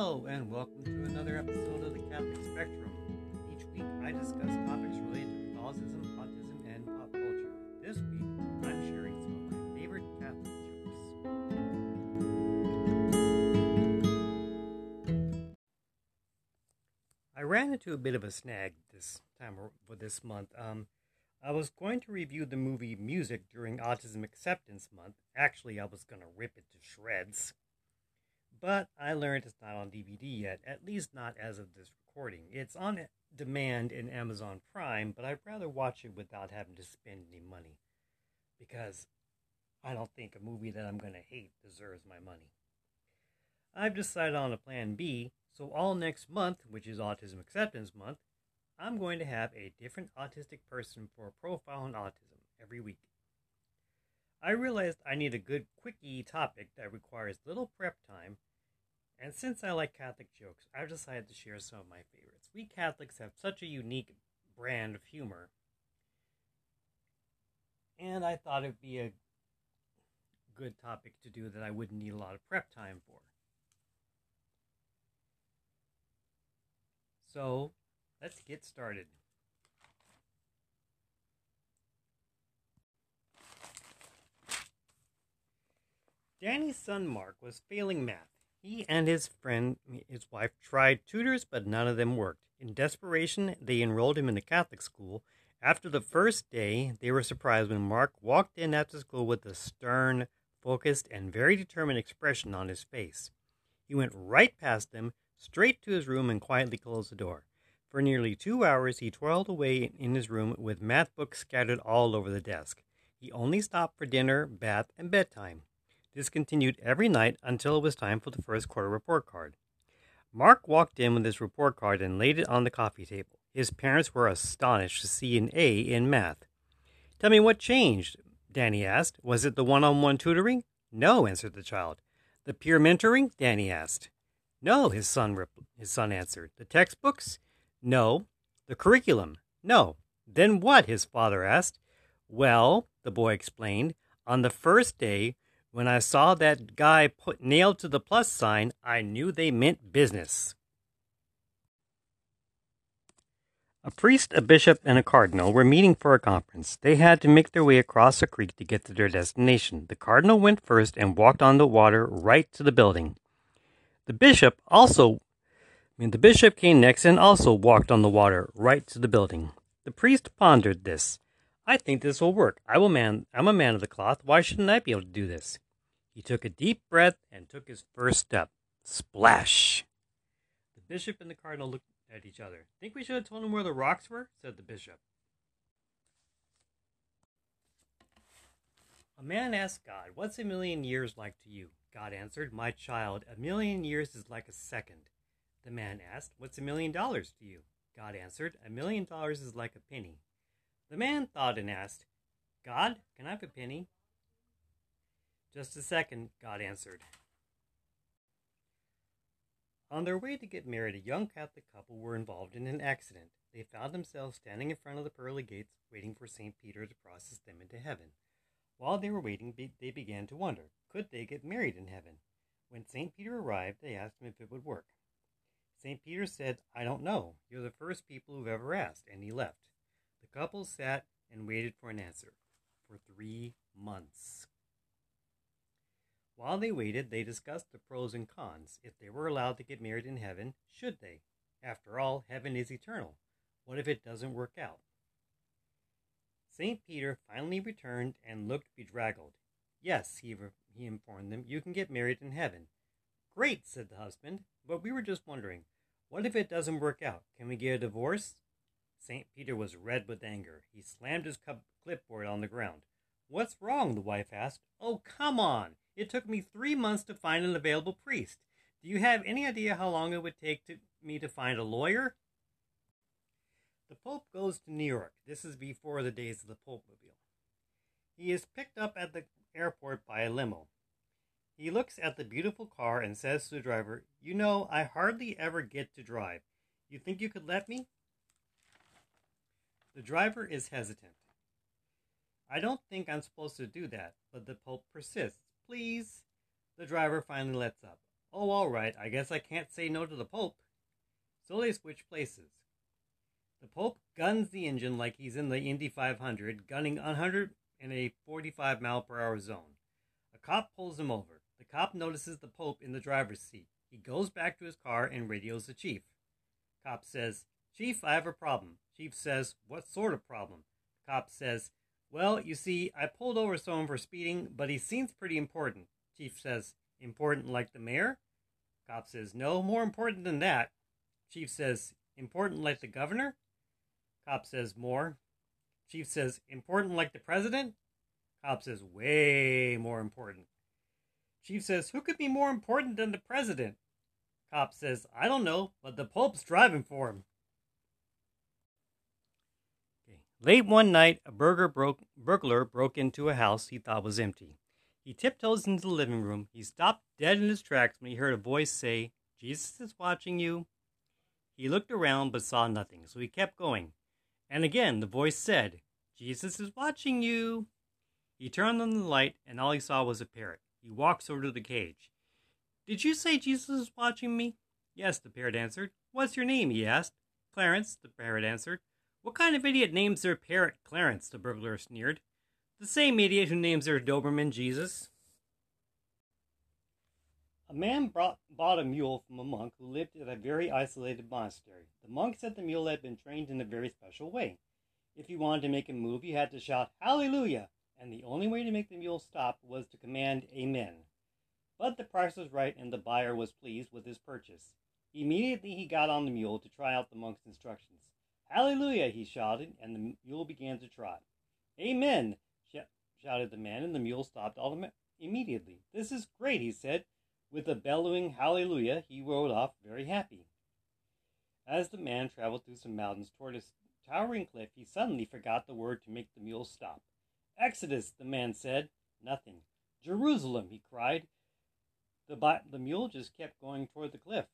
Hello, and welcome to another episode of the Catholic Spectrum. Each week I discuss topics related to Catholicism, autism, and pop culture. This week I'm sharing some of my favorite Catholic jokes. I ran into a bit of a snag this time for this month. Um, I was going to review the movie Music during Autism Acceptance Month. Actually, I was going to rip it to shreds. But I learned it's not on DVD yet, at least not as of this recording. It's on demand in Amazon Prime, but I'd rather watch it without having to spend any money. Because I don't think a movie that I'm going to hate deserves my money. I've decided on a plan B, so all next month, which is Autism Acceptance Month, I'm going to have a different autistic person for a profile on autism every week. I realized I need a good quickie topic that requires little prep time, and since I like Catholic jokes, I've decided to share some of my favorites. We Catholics have such a unique brand of humor, and I thought it'd be a good topic to do that I wouldn't need a lot of prep time for. So, let's get started. Danny's son Mark was failing math. He and his friend, his wife, tried tutors, but none of them worked. In desperation, they enrolled him in the Catholic school. After the first day, they were surprised when Mark walked in after school with a stern, focused, and very determined expression on his face. He went right past them, straight to his room, and quietly closed the door. For nearly two hours, he toiled away in his room with math books scattered all over the desk. He only stopped for dinner, bath, and bedtime. This continued every night until it was time for the first quarter report card. Mark walked in with his report card and laid it on the coffee table. His parents were astonished to see an A in math. Tell me what changed, Danny asked. Was it the one on one tutoring? No, answered the child. The peer mentoring? Danny asked. No, his son, his son answered. The textbooks? No. The curriculum? No. Then what? his father asked. Well, the boy explained, on the first day, when I saw that guy put nailed to the plus sign, I knew they meant business. A priest, a bishop, and a cardinal were meeting for a conference. They had to make their way across a creek to get to their destination. The cardinal went first and walked on the water right to the building. The bishop also I mean, the bishop came next and also walked on the water right to the building. The priest pondered this. I think this will work. I will man I'm a man of the cloth. Why shouldn't I be able to do this? He took a deep breath and took his first step. Splash! The bishop and the cardinal looked at each other. Think we should have told him where the rocks were? said the bishop. A man asked God, What's a million years like to you? God answered, My child, a million years is like a second. The man asked, What's a million dollars to you? God answered, A million dollars is like a penny. The man thought and asked, God, can I have a penny? Just a second, God answered. On their way to get married, a young Catholic couple were involved in an accident. They found themselves standing in front of the pearly gates, waiting for St. Peter to process them into heaven. While they were waiting, they began to wonder could they get married in heaven? When St. Peter arrived, they asked him if it would work. St. Peter said, I don't know. You're the first people who've ever asked, and he left. The couple sat and waited for an answer for three months. While they waited, they discussed the pros and cons. If they were allowed to get married in heaven, should they? After all, heaven is eternal. What if it doesn't work out? St. Peter finally returned and looked bedraggled. Yes, he, re- he informed them, you can get married in heaven. Great, said the husband, but we were just wondering, what if it doesn't work out? Can we get a divorce? St. Peter was red with anger. He slammed his clipboard on the ground. What's wrong? the wife asked. Oh, come on! It took me three months to find an available priest. Do you have any idea how long it would take to, me to find a lawyer? The Pope goes to New York. This is before the days of the Pope Mobile. He is picked up at the airport by a limo. He looks at the beautiful car and says to the driver, You know, I hardly ever get to drive. You think you could let me? The driver is hesitant. I don't think I'm supposed to do that, but the Pope persists. Please. The driver finally lets up. Oh, all right, I guess I can't say no to the Pope. So they switch places. The Pope guns the engine like he's in the Indy 500, gunning 100 in a 45 mile per hour zone. A cop pulls him over. The cop notices the Pope in the driver's seat. He goes back to his car and radios the chief. Cop says, Chief, I have a problem. Chief says, What sort of problem? Cop says, Well, you see, I pulled over someone for speeding, but he seems pretty important. Chief says, Important like the mayor? Cop says, No, more important than that. Chief says, Important like the governor? Cop says, More. Chief says, Important like the president? Cop says, Way more important. Chief says, Who could be more important than the president? Cop says, I don't know, but the Pope's driving for him. Okay. Late one night, a broke, burglar broke into a house he thought was empty. He tiptoes into the living room. He stopped dead in his tracks when he heard a voice say, Jesus is watching you. He looked around but saw nothing, so he kept going. And again the voice said, Jesus is watching you. He turned on the light, and all he saw was a parrot. He walks over to the cage. Did you say Jesus is watching me? Yes, the parrot answered. What's your name? he asked. Clarence, the parrot answered. What kind of idiot names their parrot Clarence? the burglar sneered. The same idiot who names their Doberman Jesus. A man brought, bought a mule from a monk who lived at a very isolated monastery. The monk said the mule had been trained in a very special way. If you wanted to make him move, you had to shout, Hallelujah! And the only way to make the mule stop was to command, Amen. But the price was right, and the buyer was pleased with his purchase. Immediately he got on the mule to try out the monk's instructions. Hallelujah! he shouted, and the mule began to trot. Amen! sh- shouted the man, and the mule stopped automatically. immediately. This is great, he said. With a bellowing hallelujah, he rode off very happy. As the man traveled through some mountains toward a towering cliff, he suddenly forgot the word to make the mule stop. Exodus, the man said. Nothing. Jerusalem, he cried. The, bi- the mule just kept going toward the cliff.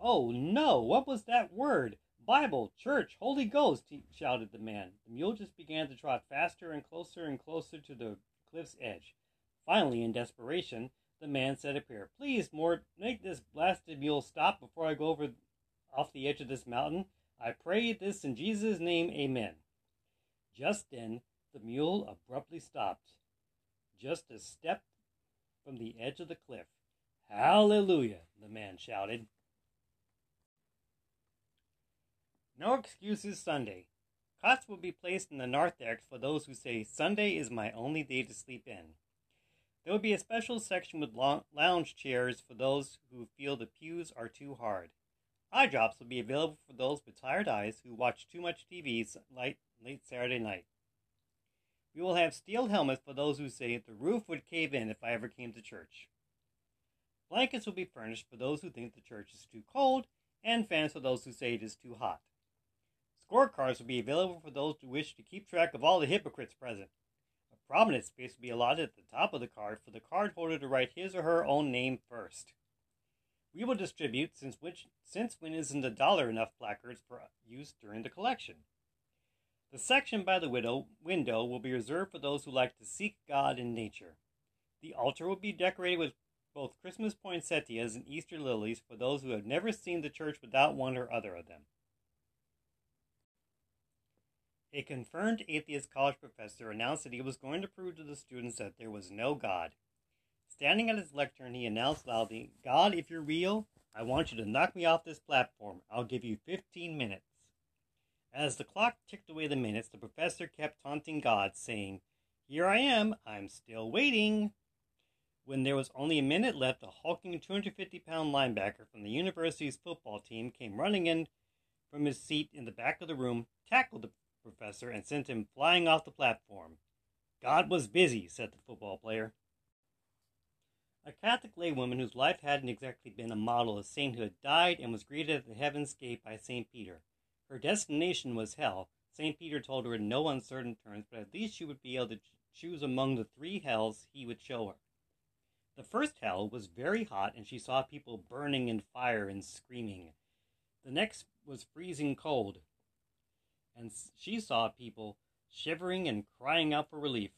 Oh no, what was that word? Bible, church, Holy Ghost, he shouted the man. The mule just began to trot faster and closer and closer to the cliff's edge. Finally, in desperation, the man said a prayer. Please, Mort, make this blasted mule stop before I go over off the edge of this mountain. I pray this in Jesus' name, amen. Just then, the mule abruptly stopped, just a step from the edge of the cliff. Hallelujah, the man shouted. No excuses Sunday. Cots will be placed in the narthex for those who say, Sunday is my only day to sleep in. There will be a special section with lounge chairs for those who feel the pews are too hard. Eye drops will be available for those with tired eyes who watch too much TV late, late Saturday night. We will have steel helmets for those who say the roof would cave in if I ever came to church. Blankets will be furnished for those who think the church is too cold, and fans for those who say it is too hot. Scorecards will be available for those who wish to keep track of all the hypocrites present. A prominent space will be allotted at the top of the card for the card holder to write his or her own name first. We will distribute, since, which, since when isn't a dollar enough placards for use during the collection. The section by the widow, window will be reserved for those who like to seek God in nature. The altar will be decorated with both Christmas poinsettias and Easter lilies for those who have never seen the church without one or other of them. A confirmed atheist college professor announced that he was going to prove to the students that there was no God. Standing at his lectern, he announced loudly, God, if you're real, I want you to knock me off this platform. I'll give you 15 minutes. As the clock ticked away the minutes, the professor kept taunting God, saying, Here I am, I'm still waiting. When there was only a minute left, a hulking 250 pound linebacker from the university's football team came running in from his seat in the back of the room, tackled the professor, and sent him flying off the platform. God was busy, said the football player. A Catholic laywoman whose life hadn't exactly been a model of sainthood died and was greeted at the heaven's gate by St. Peter. Her destination was hell. St. Peter told her in no uncertain terms, but at least she would be able to choose among the three hells he would show her. The first hell was very hot, and she saw people burning in fire and screaming. The next was freezing cold, and she saw people shivering and crying out for relief.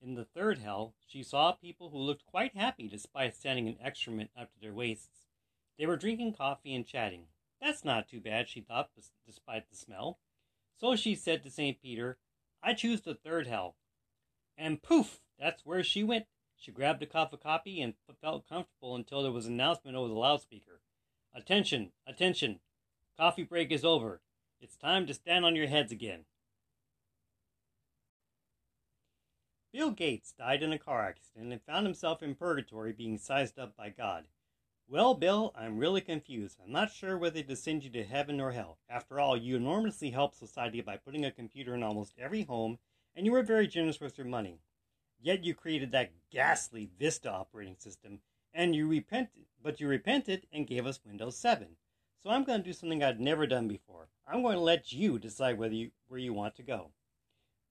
In the third hell, she saw people who looked quite happy despite standing in excrement up to their waists. They were drinking coffee and chatting. That's not too bad, she thought, despite the smell. So she said to St. Peter, I choose the third hell. And poof, that's where she went. She grabbed a cup of coffee and felt comfortable until there was an announcement over the loudspeaker. Attention, attention. Coffee break is over. It's time to stand on your heads again. Bill Gates died in a car accident and found himself in purgatory being sized up by God. Well, Bill, I'm really confused. I'm not sure whether to send you to heaven or hell. After all, you enormously helped society by putting a computer in almost every home, and you were very generous with your money. Yet you created that ghastly Vista operating system, and you repented, but you repented and gave us Windows 7. So I'm going to do something I'd never done before. I'm going to let you decide whether you, where you want to go.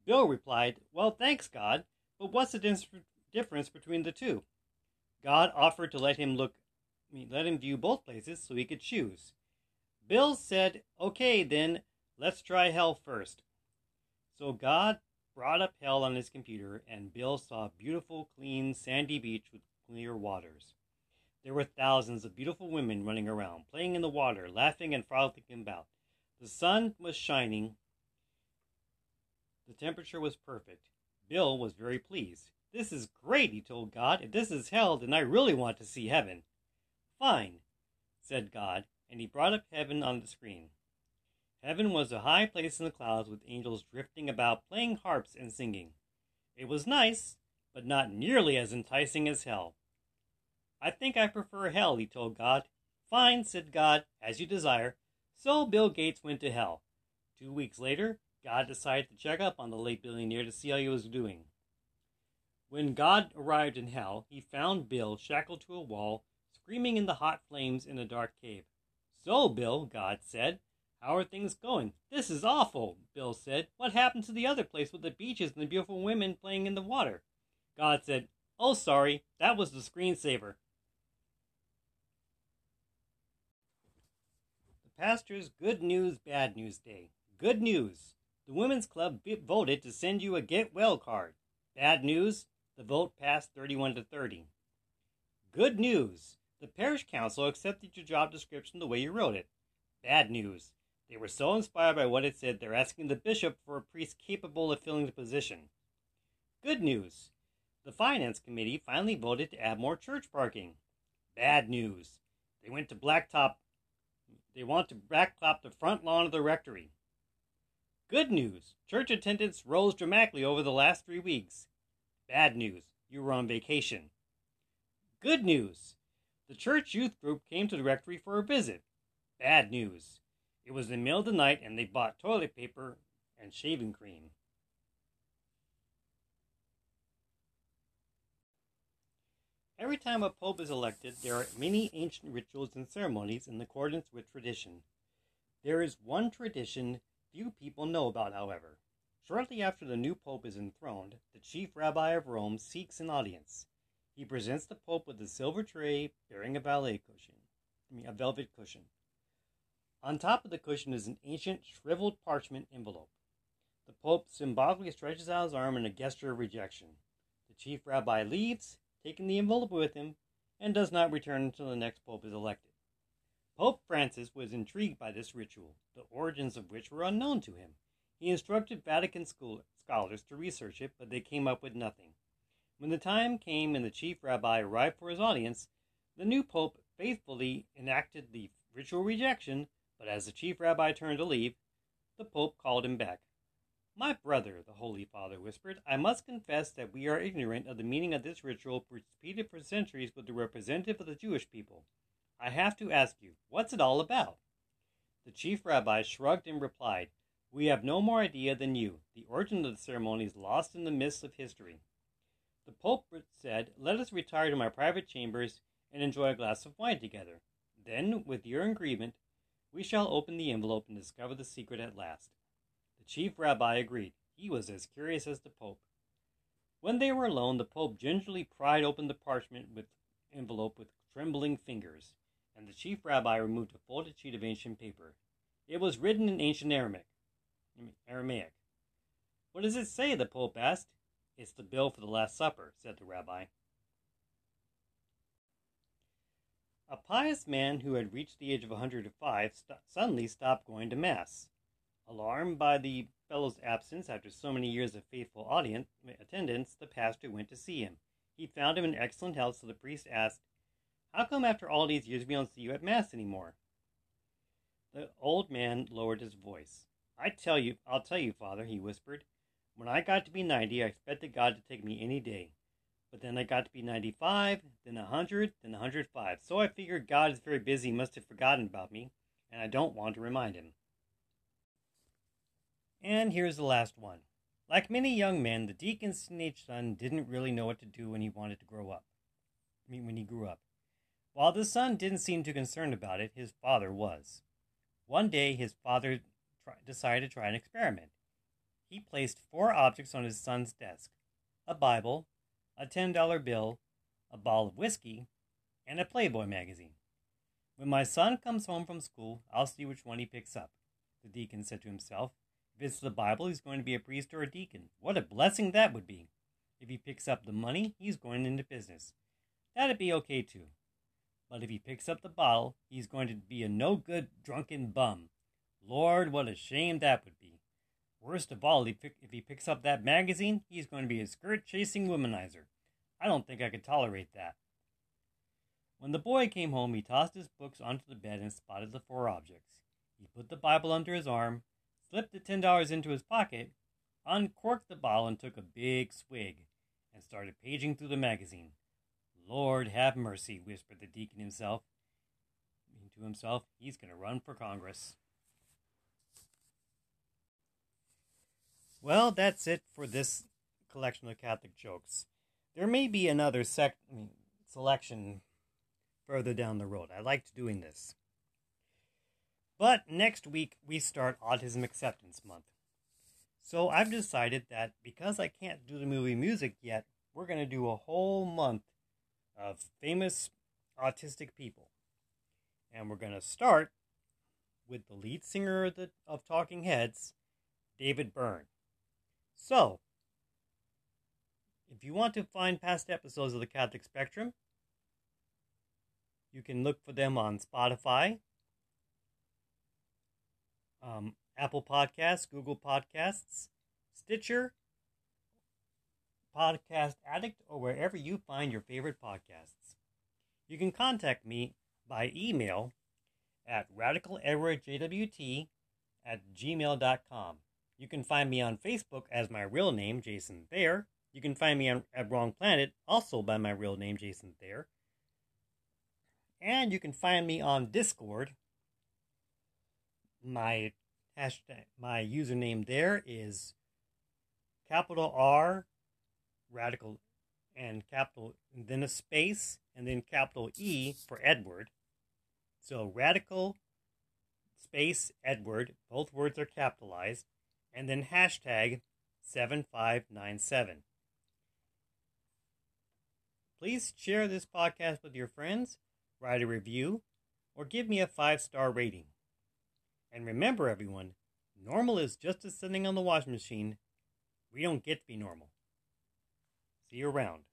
Bill replied, Well, thanks, God, but what's the difference between the two? God offered to let him look I mean, let him view both places so he could choose. Bill said, Okay, then, let's try hell first. So God brought up hell on his computer, and Bill saw a beautiful, clean, sandy beach with clear waters. There were thousands of beautiful women running around, playing in the water, laughing and frolicking about. The sun was shining. The temperature was perfect. Bill was very pleased. This is great, he told God. If this is hell, then I really want to see heaven. Fine, said God, and he brought up heaven on the screen. Heaven was a high place in the clouds with angels drifting about playing harps and singing. It was nice, but not nearly as enticing as hell. I think I prefer hell, he told God. Fine, said God, as you desire. So Bill Gates went to hell. Two weeks later, God decided to check up on the late billionaire to see how he was doing. When God arrived in hell, he found Bill shackled to a wall screaming in the hot flames in a dark cave. So, Bill, God said, how are things going? This is awful, Bill said. What happened to the other place with the beaches and the beautiful women playing in the water? God said, Oh, sorry, that was the screensaver. Pastor's Good News, Bad News Day. Good news. The Women's Club voted to send you a Get Well card. Bad news. The vote passed 31 to 30. Good news. The parish council accepted your job description the way you wrote it. Bad news. They were so inspired by what it said, they're asking the bishop for a priest capable of filling the position. Good news. The finance committee finally voted to add more church parking. Bad news. They went to blacktop. They want to blacktop the front lawn of the rectory. Good news. Church attendance rose dramatically over the last three weeks. Bad news. You were on vacation. Good news. The church youth group came to the rectory for a visit. Bad news. It was in the middle of the night and they bought toilet paper and shaving cream. Every time a pope is elected, there are many ancient rituals and ceremonies in accordance with tradition. There is one tradition few people know about, however. Shortly after the new pope is enthroned, the chief rabbi of Rome seeks an audience. He presents the Pope with a silver tray bearing a ballet cushion, I mean, a velvet cushion. On top of the cushion is an ancient shriveled parchment envelope. The Pope symbolically stretches out his arm in a gesture of rejection. The chief rabbi leaves, taking the envelope with him, and does not return until the next Pope is elected. Pope Francis was intrigued by this ritual, the origins of which were unknown to him. He instructed Vatican school, scholars to research it, but they came up with nothing. When the time came and the chief rabbi arrived for his audience, the new pope faithfully enacted the ritual rejection, but as the chief rabbi turned to leave, the pope called him back. My brother, the Holy Father whispered, I must confess that we are ignorant of the meaning of this ritual repeated for centuries with the representative of the Jewish people. I have to ask you, what's it all about? The chief rabbi shrugged and replied, We have no more idea than you. The origin of the ceremony is lost in the mists of history. The Pope said, Let us retire to my private chambers and enjoy a glass of wine together. Then, with your agreement, we shall open the envelope and discover the secret at last. Chief rabbi agreed. He was as curious as the Pope. When they were alone, the Pope gingerly pried open the parchment with envelope with trembling fingers, and the chief rabbi removed a folded sheet of ancient paper. It was written in ancient Aramaic. Aramaic. What does it say? the Pope asked. It's the bill for the Last Supper, said the rabbi. A pious man who had reached the age of a 105 st- suddenly stopped going to Mass. Alarmed by the fellow's absence after so many years of faithful audience, attendance, the pastor went to see him. He found him in excellent health, so the priest asked, How come after all these years we don't see you at Mass anymore? The old man lowered his voice. I tell you, I'll tell you, Father, he whispered. When I got to be 90, I expected God to take me any day. But then I got to be 95, then a 100, then a 105. So I figured God is very busy, must have forgotten about me, and I don't want to remind him. And here's the last one. Like many young men, the deacon's teenage son didn't really know what to do when he wanted to grow up. I mean, when he grew up. While the son didn't seem too concerned about it, his father was. One day, his father try- decided to try an experiment. He placed four objects on his son's desk a Bible, a $10 bill, a bottle of whiskey, and a Playboy magazine. When my son comes home from school, I'll see which one he picks up, the deacon said to himself. If it's the Bible, he's going to be a priest or a deacon. What a blessing that would be. If he picks up the money, he's going into business. That'd be okay too. But if he picks up the bottle, he's going to be a no good drunken bum. Lord, what a shame that would be. Worst of all, if he picks up that magazine, he's going to be a skirt chasing womanizer. I don't think I could tolerate that. When the boy came home, he tossed his books onto the bed and spotted the four objects. He put the Bible under his arm, slipped the ten dollars into his pocket, uncorked the bottle, and took a big swig, and started paging through the magazine. Lord have mercy, whispered the deacon himself. To himself, he's going to run for Congress. Well, that's it for this collection of Catholic jokes. There may be another sec- selection further down the road. I liked doing this. But next week, we start Autism Acceptance Month. So I've decided that because I can't do the movie music yet, we're going to do a whole month of famous autistic people. And we're going to start with the lead singer of, the, of Talking Heads, David Byrne. So, if you want to find past episodes of the Catholic Spectrum, you can look for them on Spotify, um, Apple Podcasts, Google Podcasts, Stitcher, Podcast Addict, or wherever you find your favorite podcasts. You can contact me by email at radicaledwardjwt at gmail.com. You can find me on Facebook as my real name, Jason Thayer. You can find me on, at Wrong Planet, also by my real name, Jason Thayer. And you can find me on Discord. My hashtag, my username there is capital R, radical, and capital, and then a space, and then capital E for Edward. So radical, space, Edward, both words are capitalized, and then hashtag 7597. Please share this podcast with your friends, write a review, or give me a five star rating. And remember, everyone, normal is just as sitting on the washing machine. We don't get to be normal. See you around.